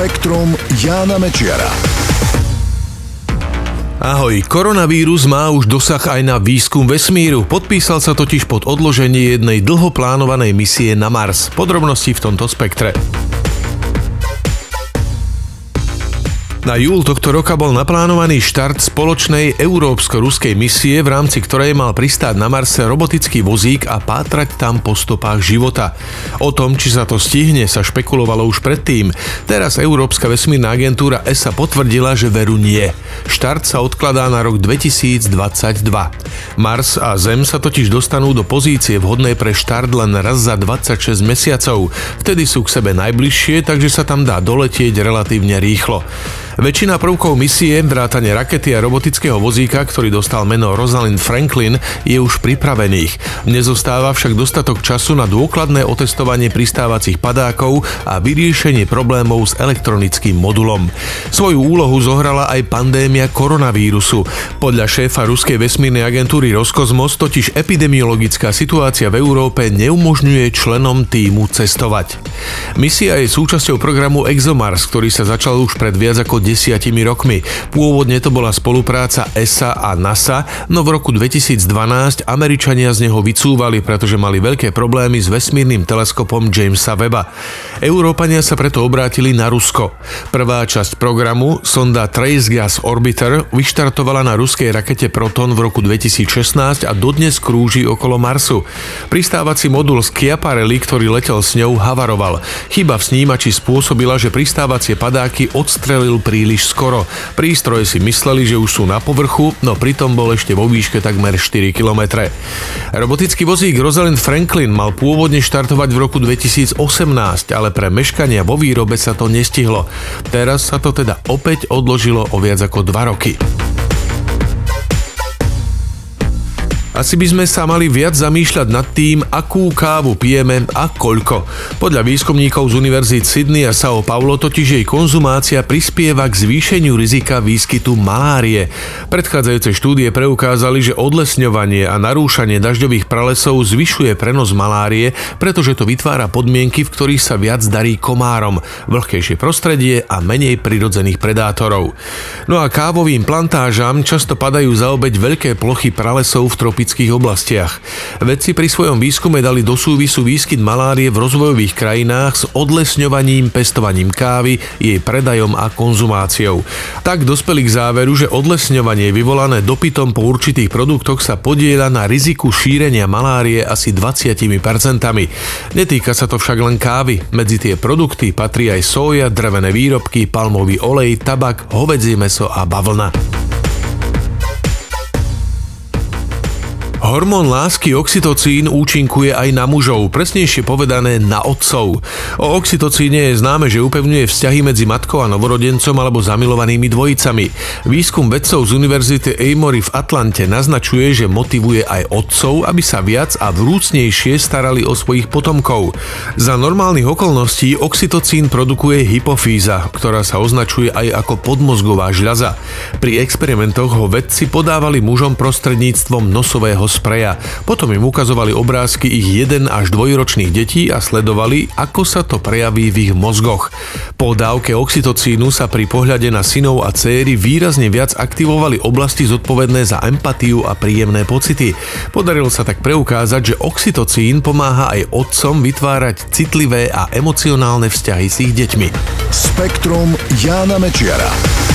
Spektrum Jána Mečiara. Ahoj, koronavírus má už dosah aj na výskum vesmíru. Podpísal sa totiž pod odloženie jednej dlho plánovanej misie na Mars. Podrobnosti v tomto spektre. Na júl tohto roka bol naplánovaný štart spoločnej európsko-ruskej misie, v rámci ktorej mal pristáť na Marse robotický vozík a pátrať tam po stopách života. O tom, či sa to stihne, sa špekulovalo už predtým. Teraz Európska vesmírna agentúra ESA potvrdila, že veru nie. Štart sa odkladá na rok 2022. Mars a Zem sa totiž dostanú do pozície vhodnej pre štart len raz za 26 mesiacov. Vtedy sú k sebe najbližšie, takže sa tam dá doletieť relatívne rýchlo. Väčšina prvkov misie, vrátane rakety a robotického vozíka, ktorý dostal meno Rosalind Franklin, je už pripravených. Nezostáva však dostatok času na dôkladné otestovanie pristávacích padákov a vyriešenie problémov s elektronickým modulom. Svoju úlohu zohrala aj pandémia koronavírusu. Podľa šéfa ruskej vesmírnej agentúry Roskosmos totiž epidemiologická situácia v Európe neumožňuje členom týmu cestovať. Misia je súčasťou programu ExoMars, ktorý sa začal už pred viac ako desiatimi rokmi. Pôvodne to bola spolupráca ESA a NASA, no v roku 2012 Američania z neho vycúvali, pretože mali veľké problémy s vesmírnym teleskopom Jamesa Weba. Európania sa preto obrátili na Rusko. Prvá časť programu, sonda Trace Gas Orbiter, vyštartovala na ruskej rakete Proton v roku 2016 a dodnes krúži okolo Marsu. Pristávací modul Schiaparelli, ktorý letel s ňou, havaroval. Chyba v snímači spôsobila, že pristávacie padáky odstrelil príliš skoro. Prístroje si mysleli, že už sú na povrchu, no pritom bol ešte vo výške takmer 4 km. Robotický vozík Rosalind Franklin mal pôvodne štartovať v roku 2018, ale pre meškania vo výrobe sa to nestihlo. Teraz sa to teda opäť odložilo o viac ako 2 roky. Asi by sme sa mali viac zamýšľať nad tým, akú kávu pijeme a koľko. Podľa výskumníkov z Univerzít Sydney a São Paulo totiž jej konzumácia prispieva k zvýšeniu rizika výskytu malárie. Predchádzajúce štúdie preukázali, že odlesňovanie a narúšanie dažďových pralesov zvyšuje prenos malárie, pretože to vytvára podmienky, v ktorých sa viac darí komárom, vlhkejšie prostredie a menej prirodzených predátorov. No a kávovým plantážam často padajú za obeď veľké plochy pralesov v tropických tropických oblastiach. Vedci pri svojom výskume dali do súvisu výskyt malárie v rozvojových krajinách s odlesňovaním, pestovaním kávy, jej predajom a konzumáciou. Tak dospeli k záveru, že odlesňovanie vyvolané dopytom po určitých produktoch sa podieľa na riziku šírenia malárie asi 20%. Netýka sa to však len kávy. Medzi tie produkty patrí aj soja, drevené výrobky, palmový olej, tabak, hovedzie meso a bavlna. Hormón lásky oxytocín účinkuje aj na mužov, presnejšie povedané na otcov. O oxytocíne je známe, že upevňuje vzťahy medzi matkou a novorodencom alebo zamilovanými dvojicami. Výskum vedcov z Univerzity Amory v Atlante naznačuje, že motivuje aj otcov, aby sa viac a vrúcnejšie starali o svojich potomkov. Za normálnych okolností oxytocín produkuje hypofíza, ktorá sa označuje aj ako podmozgová žľaza. Pri experimentoch ho vedci podávali mužom prostredníctvom nosového spreja. Potom im ukazovali obrázky ich 1 až 2 ročných detí a sledovali, ako sa to prejaví v ich mozgoch. Po dávke oxytocínu sa pri pohľade na synov a céry výrazne viac aktivovali oblasti zodpovedné za empatiu a príjemné pocity. Podarilo sa tak preukázať, že oxytocín pomáha aj otcom vytvárať citlivé a emocionálne vzťahy s ich deťmi. Spektrum Jána Mečiara.